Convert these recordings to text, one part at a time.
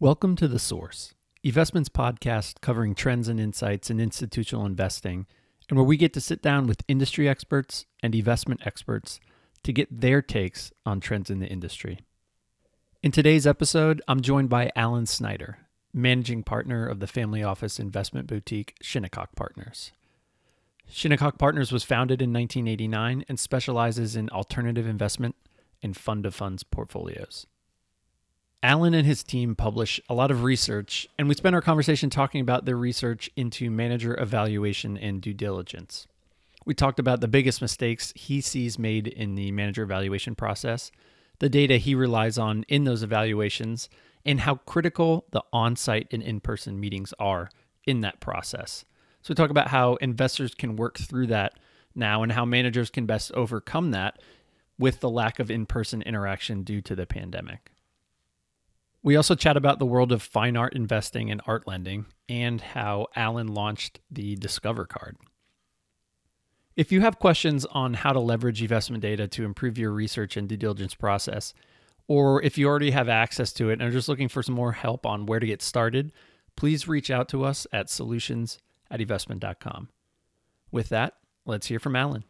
Welcome to The Source, eVestment's podcast covering trends and insights in institutional investing, and where we get to sit down with industry experts and investment experts to get their takes on trends in the industry. In today's episode, I'm joined by Alan Snyder, managing partner of the family office investment boutique Shinnecock Partners. Shinnecock Partners was founded in 1989 and specializes in alternative investment and fund of funds portfolios. Alan and his team publish a lot of research, and we spent our conversation talking about their research into manager evaluation and due diligence. We talked about the biggest mistakes he sees made in the manager evaluation process, the data he relies on in those evaluations, and how critical the on site and in person meetings are in that process. So, we talk about how investors can work through that now and how managers can best overcome that with the lack of in person interaction due to the pandemic. We also chat about the world of fine art investing and art lending and how Alan launched the Discover card. If you have questions on how to leverage investment data to improve your research and due diligence process, or if you already have access to it and are just looking for some more help on where to get started, please reach out to us at solutions at eVestment.com. With that, let's hear from Alan.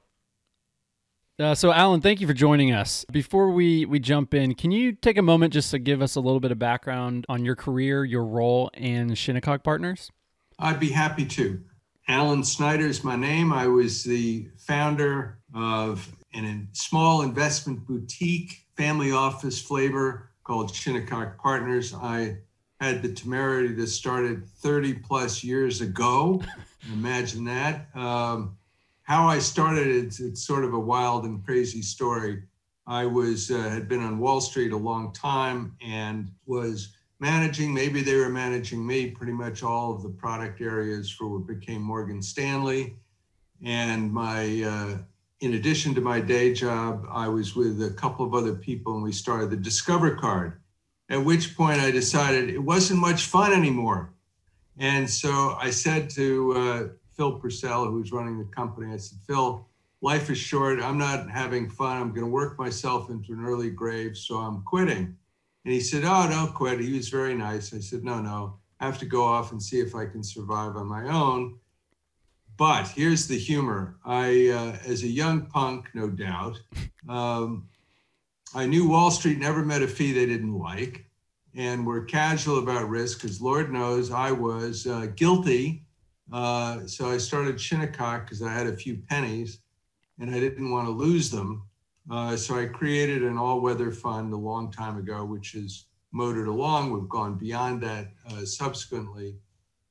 Uh, so, Alan, thank you for joining us. Before we, we jump in, can you take a moment just to give us a little bit of background on your career, your role, in Shinnecock Partners? I'd be happy to. Alan Snyder is my name. I was the founder of a small investment boutique family office flavor called Shinnecock Partners. I had the temerity to start it 30 plus years ago. Imagine that. Um, how I started it's it's sort of a wild and crazy story. I was uh, had been on Wall Street a long time and was managing. Maybe they were managing me. Pretty much all of the product areas for what became Morgan Stanley, and my. Uh, in addition to my day job, I was with a couple of other people and we started the Discover card. At which point I decided it wasn't much fun anymore. And so I said to uh, Phil Purcell, who's running the company. I said, Phil, life is short. I'm not having fun. I'm going to work myself into an early grave, so I'm quitting. And he said, Oh, don't quit. He was very nice. I said, No, no. I have to go off and see if I can survive on my own. But here's the humor. I, uh, as a young punk, no doubt, um, I knew Wall Street never met a fee they didn't like and were casual about risk because Lord knows I was uh, guilty uh, so I started Shinnecock because I had a few pennies and I didn't want to lose them. Uh, so I created an all weather fund a long time ago, which has motored along. We've gone beyond that uh, subsequently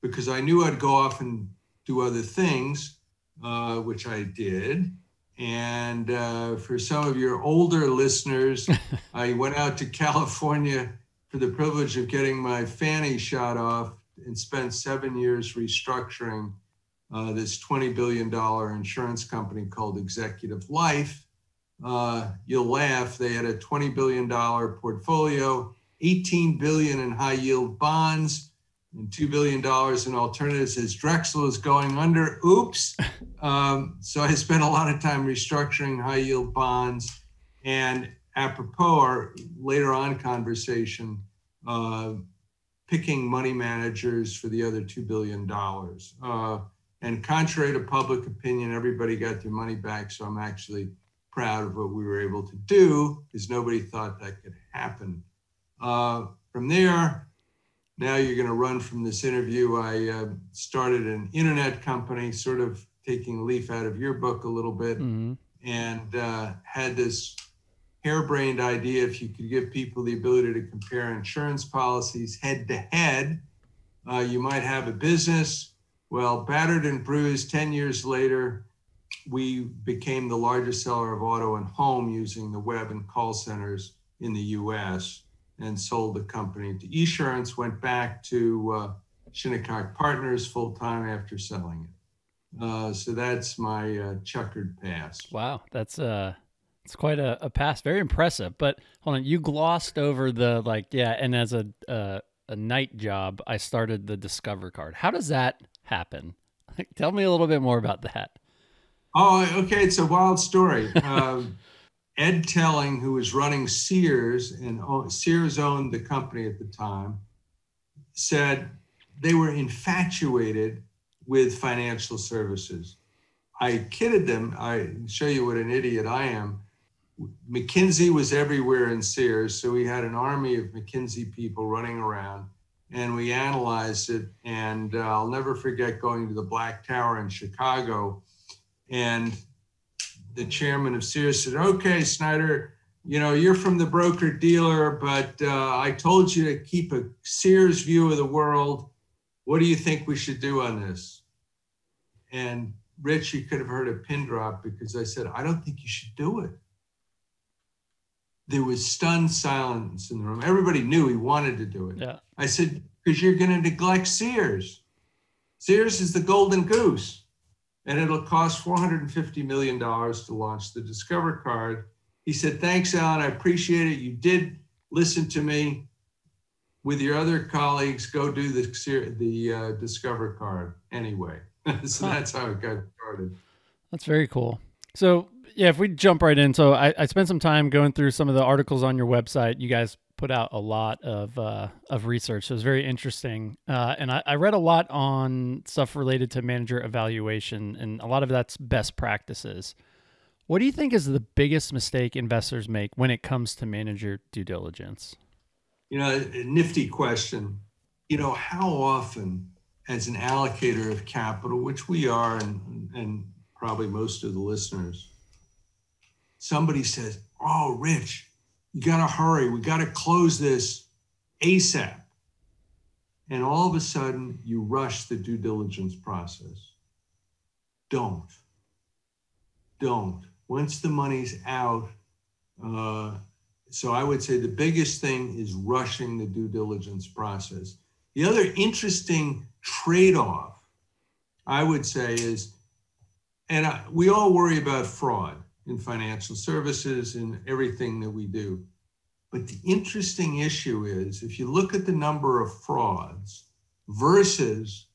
because I knew I'd go off and do other things, uh, which I did. And uh, for some of your older listeners, I went out to California for the privilege of getting my fanny shot off and spent seven years restructuring uh, this $20 billion insurance company called Executive Life. Uh, you'll laugh, they had a $20 billion portfolio, 18 billion in high yield bonds, and $2 billion in alternatives as Drexel is going under. Oops. Um, so I spent a lot of time restructuring high yield bonds. And apropos our later on conversation, uh, picking money managers for the other $2 billion. Uh, and contrary to public opinion, everybody got their money back. So I'm actually proud of what we were able to do because nobody thought that could happen. Uh, from there, now you're going to run from this interview. I uh, started an internet company, sort of taking a leaf out of your book a little bit, mm-hmm. and uh, had this harebrained idea if you could give people the ability to compare insurance policies head to head, uh, you might have a business. Well, battered and bruised, 10 years later, we became the largest seller of auto and home using the web and call centers in the US and sold the company to Esurance, went back to uh, Shinnecock Partners full time after selling it. Uh, so that's my uh, checkered past. Wow, that's uh, it's quite a, a pass. Very impressive. But hold on, you glossed over the like, yeah. And as a uh, a night job, I started the Discover card. How does that happen? Tell me a little bit more about that. Oh, okay. It's a wild story. um, Ed Telling, who was running Sears, and Sears owned the company at the time, said they were infatuated with financial services. I kidded them. I show you what an idiot I am. McKinsey was everywhere in Sears, so we had an army of McKinsey people running around, and we analyzed it. And uh, I'll never forget going to the Black Tower in Chicago, and the chairman of Sears said, "Okay, Snyder, you know you're from the broker dealer, but uh, I told you to keep a Sears view of the world. What do you think we should do on this?" And Rich, you could have heard a pin drop because I said, "I don't think you should do it." There was stunned silence in the room. Everybody knew he wanted to do it. Yeah. I said, because you're going to neglect Sears. Sears is the golden goose, and it'll cost $450 million to launch the Discover card. He said, Thanks, Alan. I appreciate it. You did listen to me. With your other colleagues, go do the, the uh, Discover card anyway. so that's how it got started. That's very cool. So yeah, if we jump right in, so I, I spent some time going through some of the articles on your website. You guys put out a lot of uh, of research. So it was very interesting, uh, and I, I, read a lot on stuff related to manager evaluation, and a lot of that's best practices. What do you think is the biggest mistake investors make when it comes to manager due diligence? You know, a nifty question. You know, how often, as an allocator of capital, which we are, and and probably most of the listeners somebody says, Oh, Rich, you got to hurry. We got to close this ASAP. And all of a sudden, you rush the due diligence process. Don't. Don't. Once the money's out, uh, so I would say the biggest thing is rushing the due diligence process. The other interesting trade off, I would say, is, and I, we all worry about fraud in financial services in everything that we do. But the interesting issue is if you look at the number of frauds versus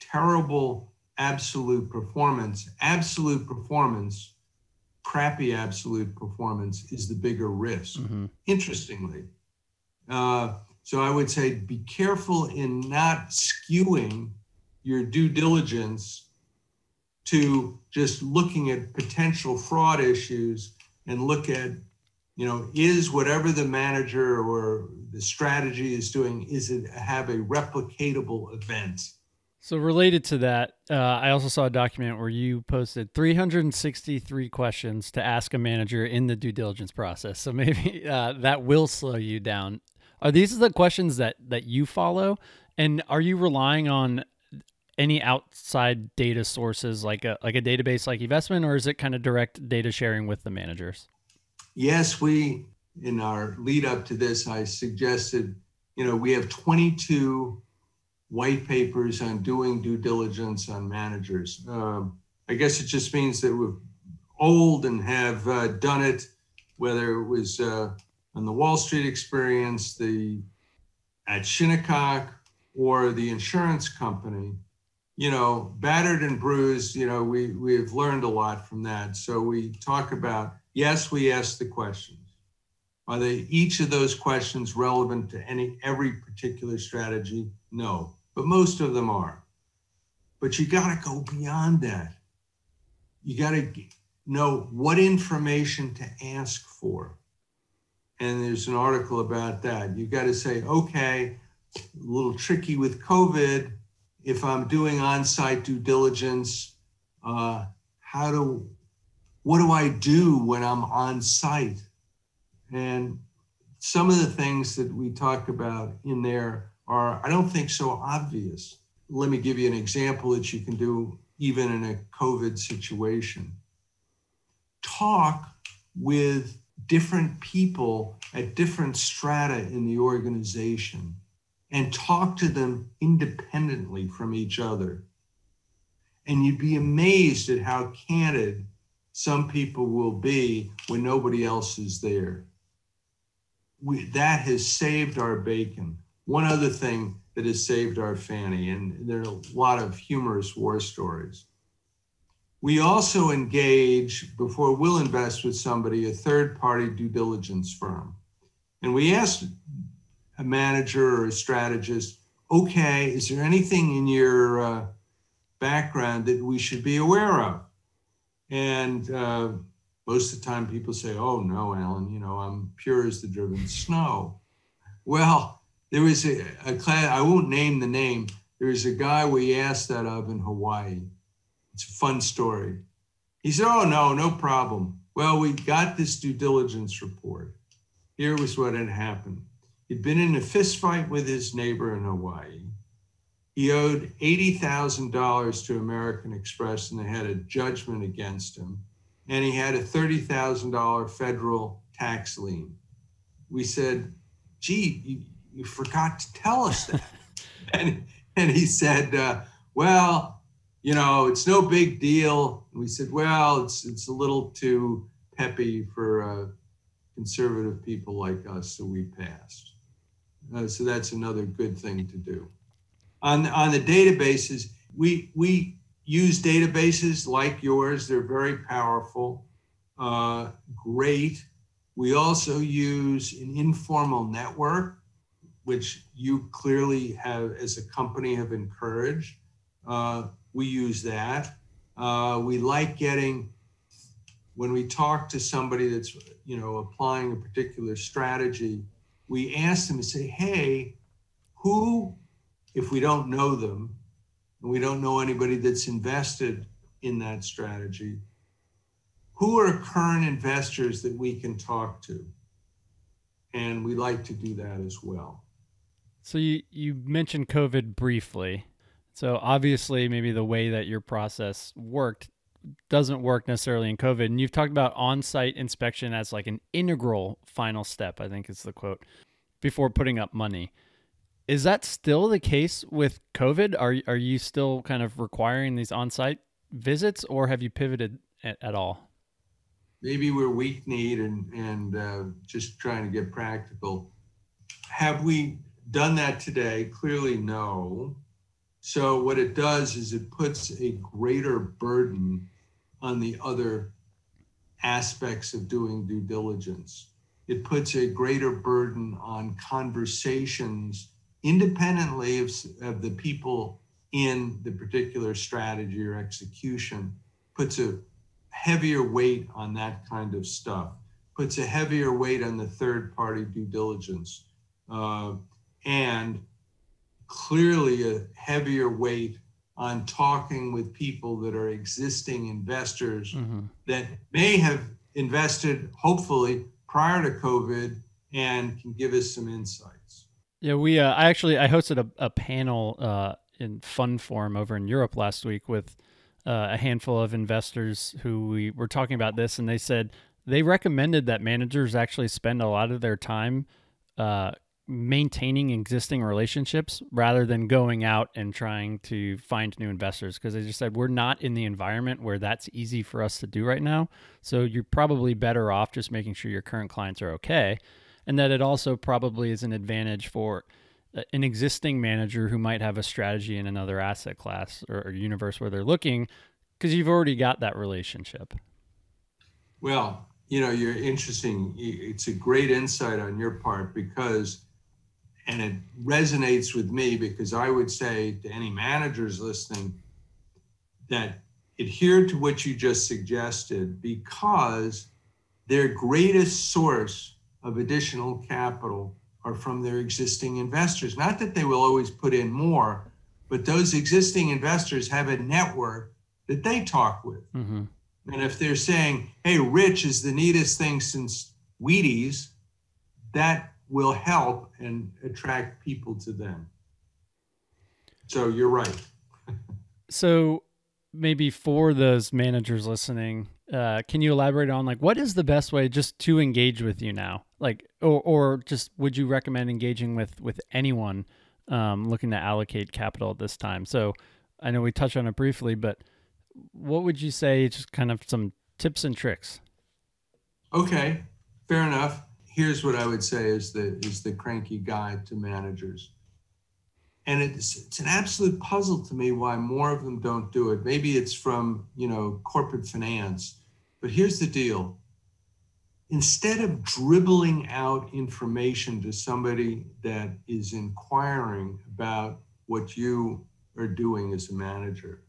terrible absolute performance, absolute performance, crappy absolute performance is the bigger risk, mm-hmm. interestingly. Uh, so I would say be careful in not skewing your due diligence to just looking at potential fraud issues and look at you know is whatever the manager or the strategy is doing is it have a replicatable event? So related to that uh, i also saw a document where you posted 363 questions to ask a manager in the due diligence process. So maybe uh, that will slow you down. Are these the questions that that you follow? And are you relying on any outside data sources like a like a database like eVestment or is it kind of direct data sharing with the managers? Yes we in our lead up to this i suggested you know we have 22 white papers on doing due diligence on managers. Um, i guess it just means that we're old and have uh, done it whether it was uh, on the wall street experience the at shinnecock or the insurance company you know, battered and bruised, you know, we, we've learned a lot from that. So we talk about, yes, we ask the questions. Are they each of those questions relevant to any every particular strategy? No, but most of them are. But you got to go beyond that. You got to know what information to ask for. And there's an article about that. You got to say, okay, a little tricky with COVID if I'm doing on-site due diligence, uh, how do, what do I do when I'm on site? And some of the things that we talk about in there are, I don't think so obvious. Let me give you an example that you can do even in a COVID situation. Talk with different people at different strata in the organization and talk to them independently from each other. And you'd be amazed at how candid some people will be when nobody else is there. We, that has saved our bacon. One other thing that has saved our fanny, and there are a lot of humorous war stories. We also engage, before we'll invest with somebody, a third party due diligence firm. And we ask a manager or a strategist, okay, is there anything in your uh, background that we should be aware of? And uh, most of the time people say, oh, no, Alan, you know, I'm pure as the driven snow. Well, there was a, a class, I won't name the name. There was a guy we asked that of in Hawaii. It's a fun story. He said, oh, no, no problem. Well, we got this due diligence report. Here was what had happened. He'd been in a fist fight with his neighbor in Hawaii. He owed $80,000 to American Express and they had a judgment against him. And he had a $30,000 federal tax lien. We said, gee, you, you forgot to tell us that. and, and he said, uh, well, you know, it's no big deal. And we said, well, it's, it's a little too peppy for uh, conservative people like us, so we passed. Uh, so that's another good thing to do. On, on the databases, we, we use databases like yours. They're very powerful, uh, great. We also use an informal network, which you clearly have, as a company, have encouraged. Uh, we use that. Uh, we like getting, when we talk to somebody that's, you know, applying a particular strategy, we ask them to say, hey, who, if we don't know them, and we don't know anybody that's invested in that strategy, who are current investors that we can talk to? And we like to do that as well. So you, you mentioned COVID briefly. So obviously, maybe the way that your process worked doesn't work necessarily in COVID. And you've talked about on-site inspection as like an integral final step. I think is the quote before putting up money. Is that still the case with COVID? Are are you still kind of requiring these on-site visits, or have you pivoted at, at all? Maybe we're weak need and and uh, just trying to get practical. Have we done that today? Clearly, no. So what it does is it puts a greater burden on the other aspects of doing due diligence. It puts a greater burden on conversations independently of, of the people in the particular strategy or execution, puts a heavier weight on that kind of stuff, puts a heavier weight on the third party due diligence. Uh, and clearly a heavier weight on talking with people that are existing investors mm-hmm. that may have invested, hopefully, prior to COVID and can give us some insights. Yeah, we. Uh, I actually I hosted a, a panel uh, in FundForum over in Europe last week with uh, a handful of investors who we were talking about this, and they said they recommended that managers actually spend a lot of their time uh, maintaining existing relationships rather than going out and trying to find new investors. Because they just said we're not in the environment where that's easy for us to do right now. So you're probably better off just making sure your current clients are okay and that it also probably is an advantage for uh, an existing manager who might have a strategy in another asset class or, or universe where they're looking because you've already got that relationship. Well you know you're interesting. It's a great insight on your part because and it resonates with me because I would say to any managers listening that adhere to what you just suggested because their greatest source of additional capital are from their existing investors. Not that they will always put in more, but those existing investors have a network that they talk with. Mm-hmm. And if they're saying, hey, Rich is the neatest thing since Wheaties, that will help and attract people to them. So you're right. so maybe for those managers listening, uh, can you elaborate on like what is the best way just to engage with you now? Like, or, or just would you recommend engaging with with anyone um, looking to allocate capital at this time? So I know we touched on it briefly, but what would you say? Just kind of some tips and tricks. Okay, fair enough here's what I would say is the is the cranky guide to managers. And it's it's an absolute puzzle to me why more of them don't do it. Maybe it's from, you know, corporate finance. But here's the deal. instead of dribbling out information to somebody that is inquiring about what you are doing as a manager,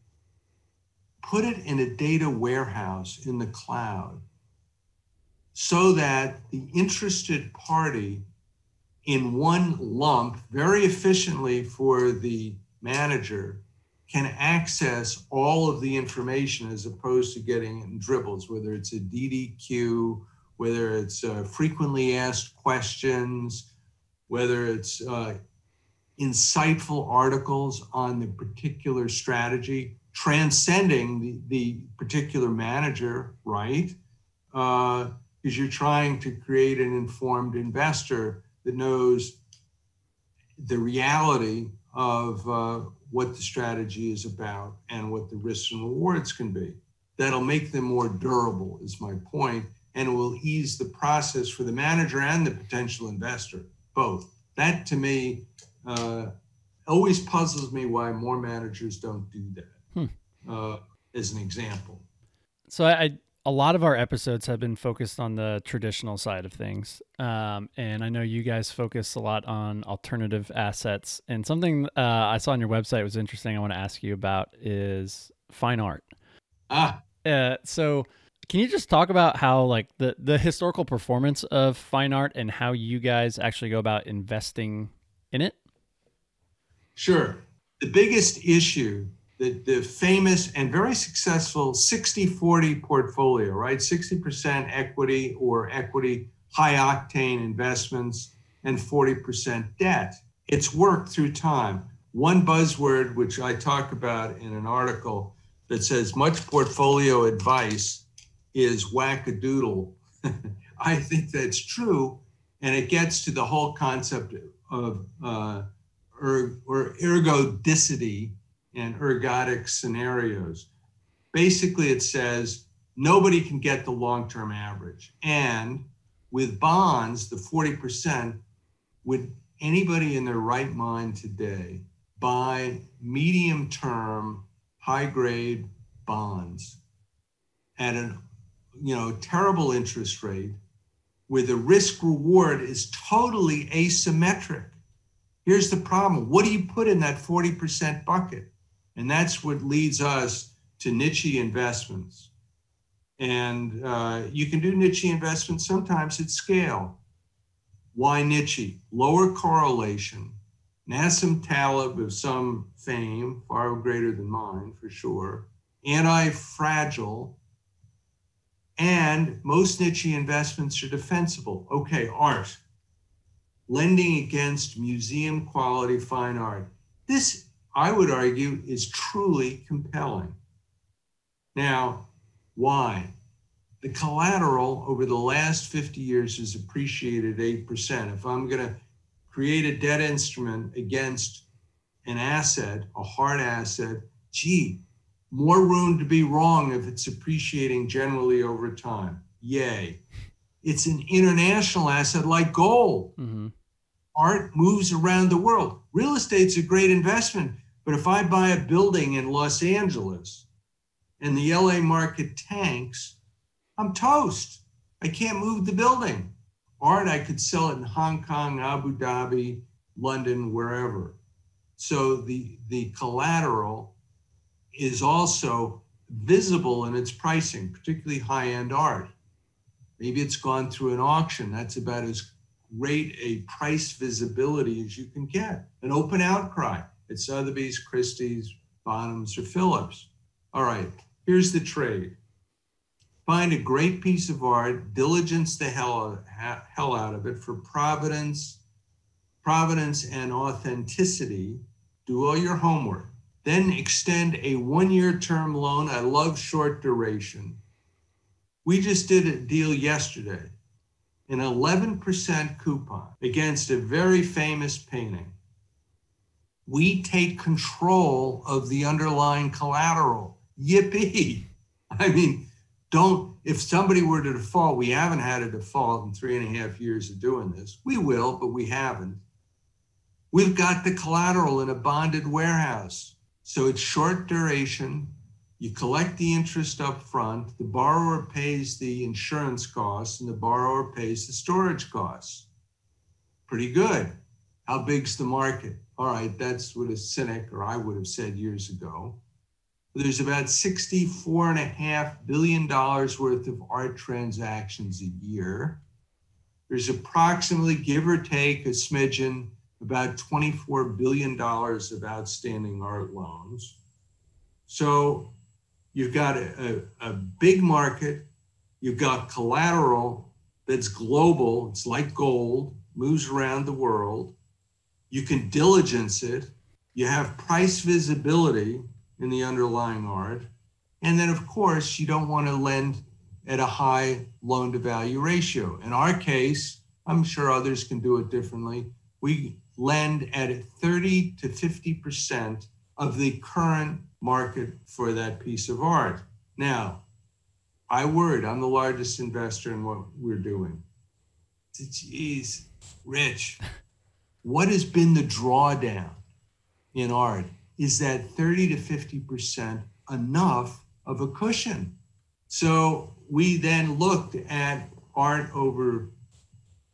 put it in a data warehouse in the cloud so that the interested party in one lump very efficiently for the manager can access all of the information as opposed to getting it in dribbles, whether it's a DDQ, whether it's uh, frequently asked questions, whether it's uh, insightful articles on the particular strategy, transcending the, the particular manager, right? Because you're trying to create an informed investor that knows the reality of uh, what the strategy is about and what the risks and rewards can be. That'll make them more durable, is my point, and it will ease the process for the manager and the potential investor, both. That to me uh, always puzzles me why more managers don't do that. Hmm. Uh, as an example. So I, a lot of our episodes have been focused on the traditional side of things. Um, and I know you guys focus a lot on alternative assets. And something uh, I saw on your website was interesting. I want to ask you about is fine art. Ah. Uh, so can you just talk about how like the the historical performance of fine art and how you guys actually go about investing in it? Sure. The biggest issue the, the famous and very successful 60 40 portfolio, right? 60% equity or equity high octane investments and 40% debt. It's worked through time. One buzzword, which I talk about in an article that says much portfolio advice is wackadoodle. I think that's true. And it gets to the whole concept of uh, er, or ergodicity and ergodic scenarios. Basically, it says nobody can get the long term average. And with bonds, the 40%, would anybody in their right mind today buy medium term, high grade bonds at an you know terrible interest rate where the risk reward is totally asymmetric here's the problem what do you put in that 40% bucket and that's what leads us to niche investments. And uh, you can do niche investments sometimes at scale. Why niche? Lower correlation. Nassim Taleb of some fame, far greater than mine for sure, anti fragile, and most niche investments are defensible. Okay, art, lending against museum quality fine art. This I would argue, is truly compelling. Now, why? The collateral over the last 50 years has appreciated 8%. If I'm going to create a debt instrument against an asset, a hard asset, gee, more room to be wrong if it's appreciating generally over time. Yay. It's an international asset like gold. Mm-hmm. Art moves around the world. Real estate's a great investment but if I buy a building in Los Angeles and the LA market tanks, I'm toast. I can't move the building. Art, I could sell it in Hong Kong, Abu Dhabi, London, wherever. So the, the collateral is also visible in its pricing, particularly high end art. Maybe it's gone through an auction. That's about as great a price visibility as you can get, an open outcry at Sotheby's, Christie's, Bonhams, or Phillips. All right, here's the trade. Find a great piece of art, diligence the hell, hell out of it for providence, providence and authenticity. Do all your homework. Then extend a one-year term loan. I love short duration. We just did a deal yesterday, an 11% coupon against a very famous painting we take control of the underlying collateral. Yippee. I mean, don't, if somebody were to default, we haven't had a default in three and a half years of doing this. We will, but we haven't. We've got the collateral in a bonded warehouse. So it's short duration. You collect the interest up front, the borrower pays the insurance costs, and the borrower pays the storage costs. Pretty good. How big's the market? All right, that's what a cynic or I would have said years ago. There's about $64.5 billion worth of art transactions a year. There's approximately, give or take a smidgen, about $24 billion of outstanding art loans. So you've got a, a, a big market, you've got collateral that's global, it's like gold, moves around the world. You can diligence it, you have price visibility in the underlying art. And then, of course, you don't want to lend at a high loan to value ratio. In our case, I'm sure others can do it differently. We lend at 30 to 50% of the current market for that piece of art. Now, I worried, I'm the largest investor in what we're doing. Geez, Rich, what has been the drawdown in art? Is that 30 to 50% enough of a cushion? So we then looked at art over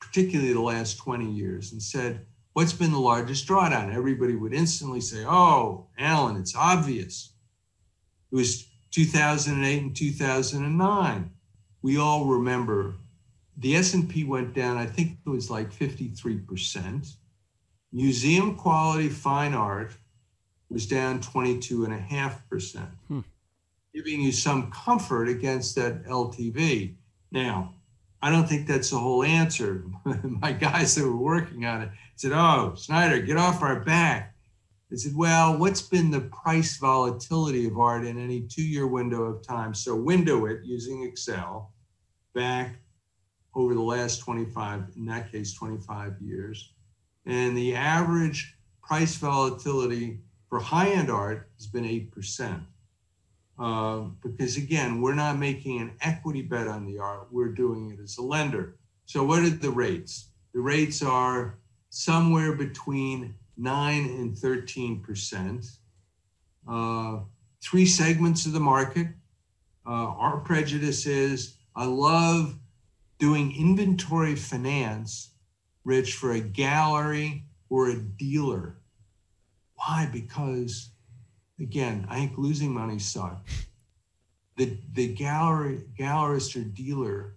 particularly the last 20 years and said, what's been the largest drawdown? Everybody would instantly say, oh, Alan, it's obvious. It was 2008 and 2009. We all remember the S&P went down, I think it was like 53%. Museum quality fine art was down 22.5%, hmm. giving you some comfort against that LTV. Now, I don't think that's the whole answer. My guys that were working on it said, Oh, Snyder, get off our back. They said, Well, what's been the price volatility of art in any two year window of time? So, window it using Excel back over the last 25, in that case, 25 years. And the average price volatility for high end art has been 8%. Uh, because again, we're not making an equity bet on the art, we're doing it as a lender. So, what are the rates? The rates are somewhere between 9 and 13%. Uh, three segments of the market. Uh, our prejudice is I love doing inventory finance, Rich, for a gallery or a dealer. Why? Because again, I think losing money sucks. The, the gallery, gallerist or dealer,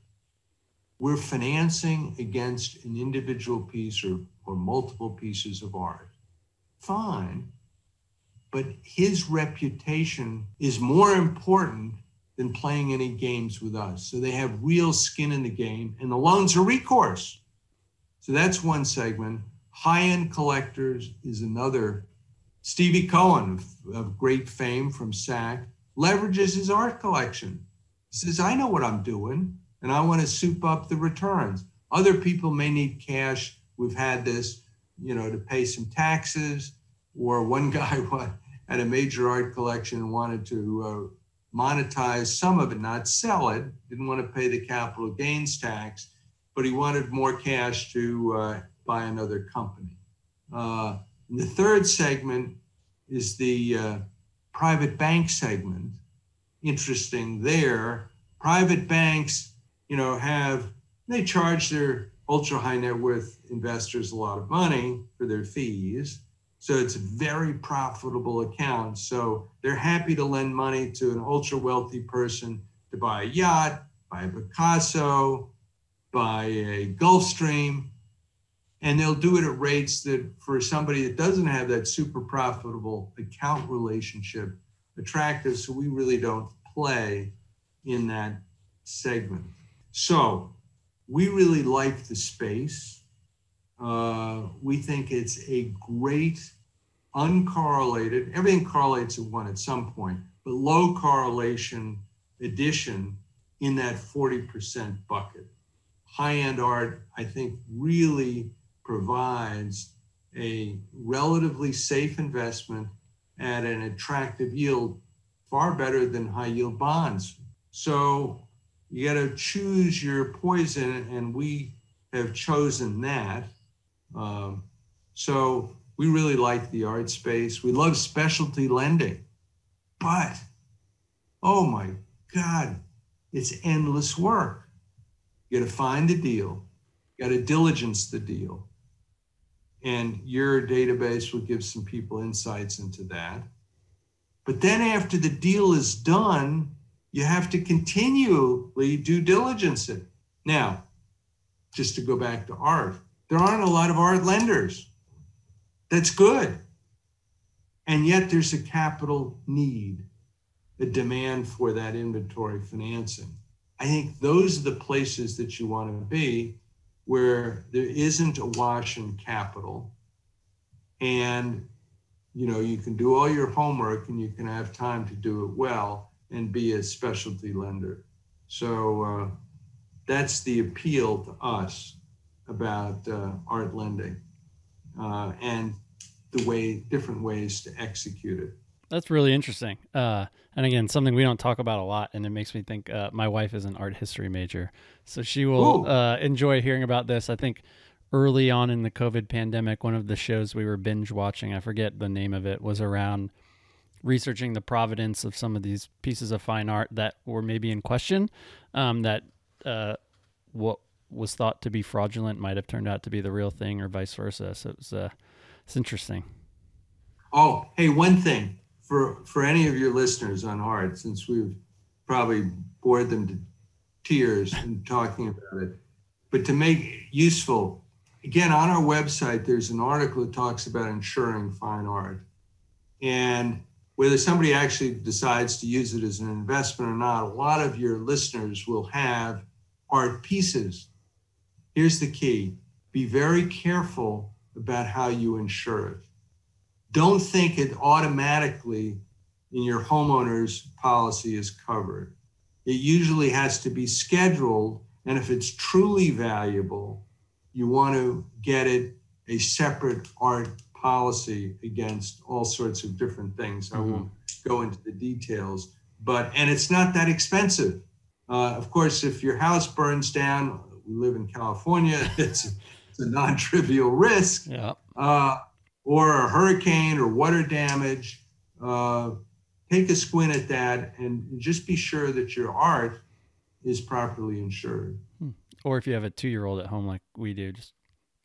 we're financing against an individual piece or, or multiple pieces of art. Fine. But his reputation is more important than playing any games with us. So they have real skin in the game, and the loans are recourse. So that's one segment. High end collectors is another Stevie Cohen, of, of great fame from SAC, leverages his art collection. He says, I know what I'm doing, and I want to soup up the returns. Other people may need cash. We've had this, you know, to pay some taxes. Or one guy had a major art collection and wanted to uh, monetize some of it, not sell it, didn't want to pay the capital gains tax, but he wanted more cash to uh, buy another company. Uh, the third segment is the uh, private bank segment. Interesting there. Private banks, you know, have, they charge their ultra high net worth investors a lot of money for their fees. So it's a very profitable account. So they're happy to lend money to an ultra wealthy person to buy a yacht, buy a Picasso, buy a Gulfstream, and they'll do it at rates that for somebody that doesn't have that super profitable account relationship attractive so we really don't play in that segment. So we really like the space. Uh, we think it's a great uncorrelated everything correlates at one at some point but low correlation addition in that 40% bucket high end art i think really provides a relatively safe investment at an attractive yield, far better than high yield bonds. So you got to choose your poison, and we have chosen that. Um, so we really like the art space. We love specialty lending, but Oh my God, it's endless work. You got to find the deal, you got to diligence the deal. And your database will give some people insights into that. But then after the deal is done, you have to continually due diligence it. Now, just to go back to art, there aren't a lot of art lenders. That's good. And yet there's a capital need, a demand for that inventory financing. I think those are the places that you want to be where there isn't a wash in capital and you know you can do all your homework and you can have time to do it well and be a specialty lender so uh, that's the appeal to us about uh, art lending uh, and the way different ways to execute it. That's really interesting. Uh, and again, something we don't talk about a lot, and it makes me think. Uh, my wife is an art history major, so she will uh, enjoy hearing about this. I think early on in the COVID pandemic, one of the shows we were binge watching, I forget the name of it, was around researching the providence of some of these pieces of fine art that were maybe in question, um, that uh, what was thought to be fraudulent might have turned out to be the real thing, or vice versa. So it was, uh, it's interesting. Oh, hey, one thing for for any of your listeners on art, since we've probably bored them to tears in talking about it, but to make useful, again, on our website, there's an article that talks about insuring fine art, and whether somebody actually decides to use it as an investment or not, a lot of your listeners will have art pieces. Here's the key be very careful about how you insure it. Don't think it automatically in your homeowner's policy is covered. It usually has to be scheduled, and if it's truly valuable, you want to get it a separate art policy against all sorts of different things. Mm-hmm. I won't go into the details, but and it's not that expensive. Uh, of course, if your house burns down, we live in California, it's, it's a non trivial risk. Yeah. Uh, or a hurricane or water damage. Uh, take a squint at that and just be sure that your art is properly insured. Hmm. Or if you have a two year old at home like we do, just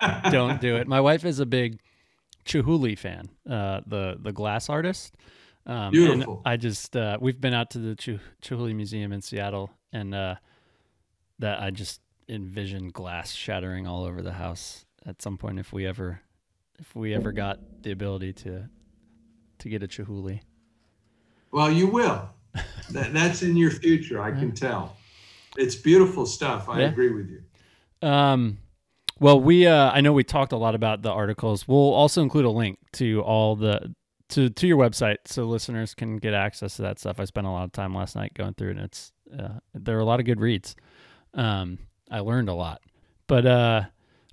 don't do it. My wife is a big Chihuly fan, uh, the the glass artist. Um, Beautiful. I just uh, we've been out to the Ch- Chihuly Museum in Seattle, and uh, that I just envision glass shattering all over the house at some point if we ever if we ever got the ability to to get a Chihuly. Well, you will. that, that's in your future. I can tell. It's beautiful stuff. I yeah. agree with you. Um, well, we uh, I know we talked a lot about the articles. We'll also include a link to all the to to your website so listeners can get access to that stuff. I spent a lot of time last night going through and it's uh, there are a lot of good reads. Um, I learned a lot, but uh,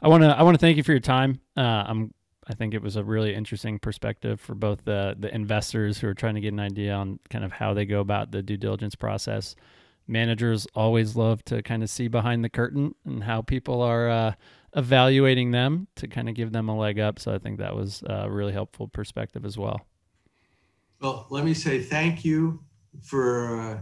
I want to I want to thank you for your time. Uh, I'm I think it was a really interesting perspective for both the the investors who are trying to get an idea on kind of how they go about the due diligence process. Managers always love to kind of see behind the curtain and how people are uh, evaluating them to kind of give them a leg up. So I think that was a really helpful perspective as well. Well, let me say thank you for uh,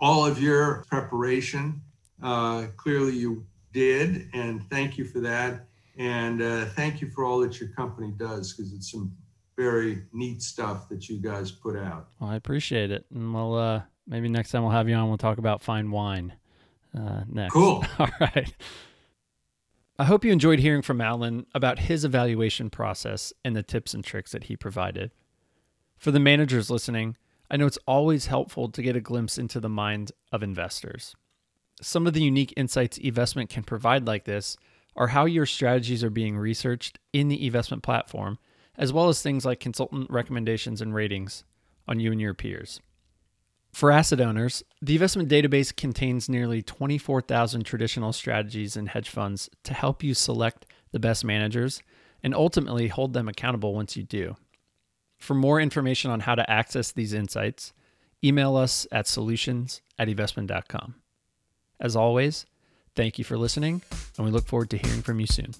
all of your preparation. Uh, clearly, you did, and thank you for that. And uh, thank you for all that your company does because it's some very neat stuff that you guys put out. Well, I appreciate it. And we'll uh, maybe next time we'll have you on, we'll talk about fine wine uh, next. Cool. all right. I hope you enjoyed hearing from Alan about his evaluation process and the tips and tricks that he provided. For the managers listening, I know it's always helpful to get a glimpse into the mind of investors. Some of the unique insights eVestment can provide, like this, are how your strategies are being researched in the eVestment platform, as well as things like consultant recommendations and ratings on you and your peers. For asset owners, the eVestment database contains nearly 24,000 traditional strategies and hedge funds to help you select the best managers and ultimately hold them accountable once you do. For more information on how to access these insights, email us at solutions at eVestment.com. As always, thank you for listening, and we look forward to hearing from you soon.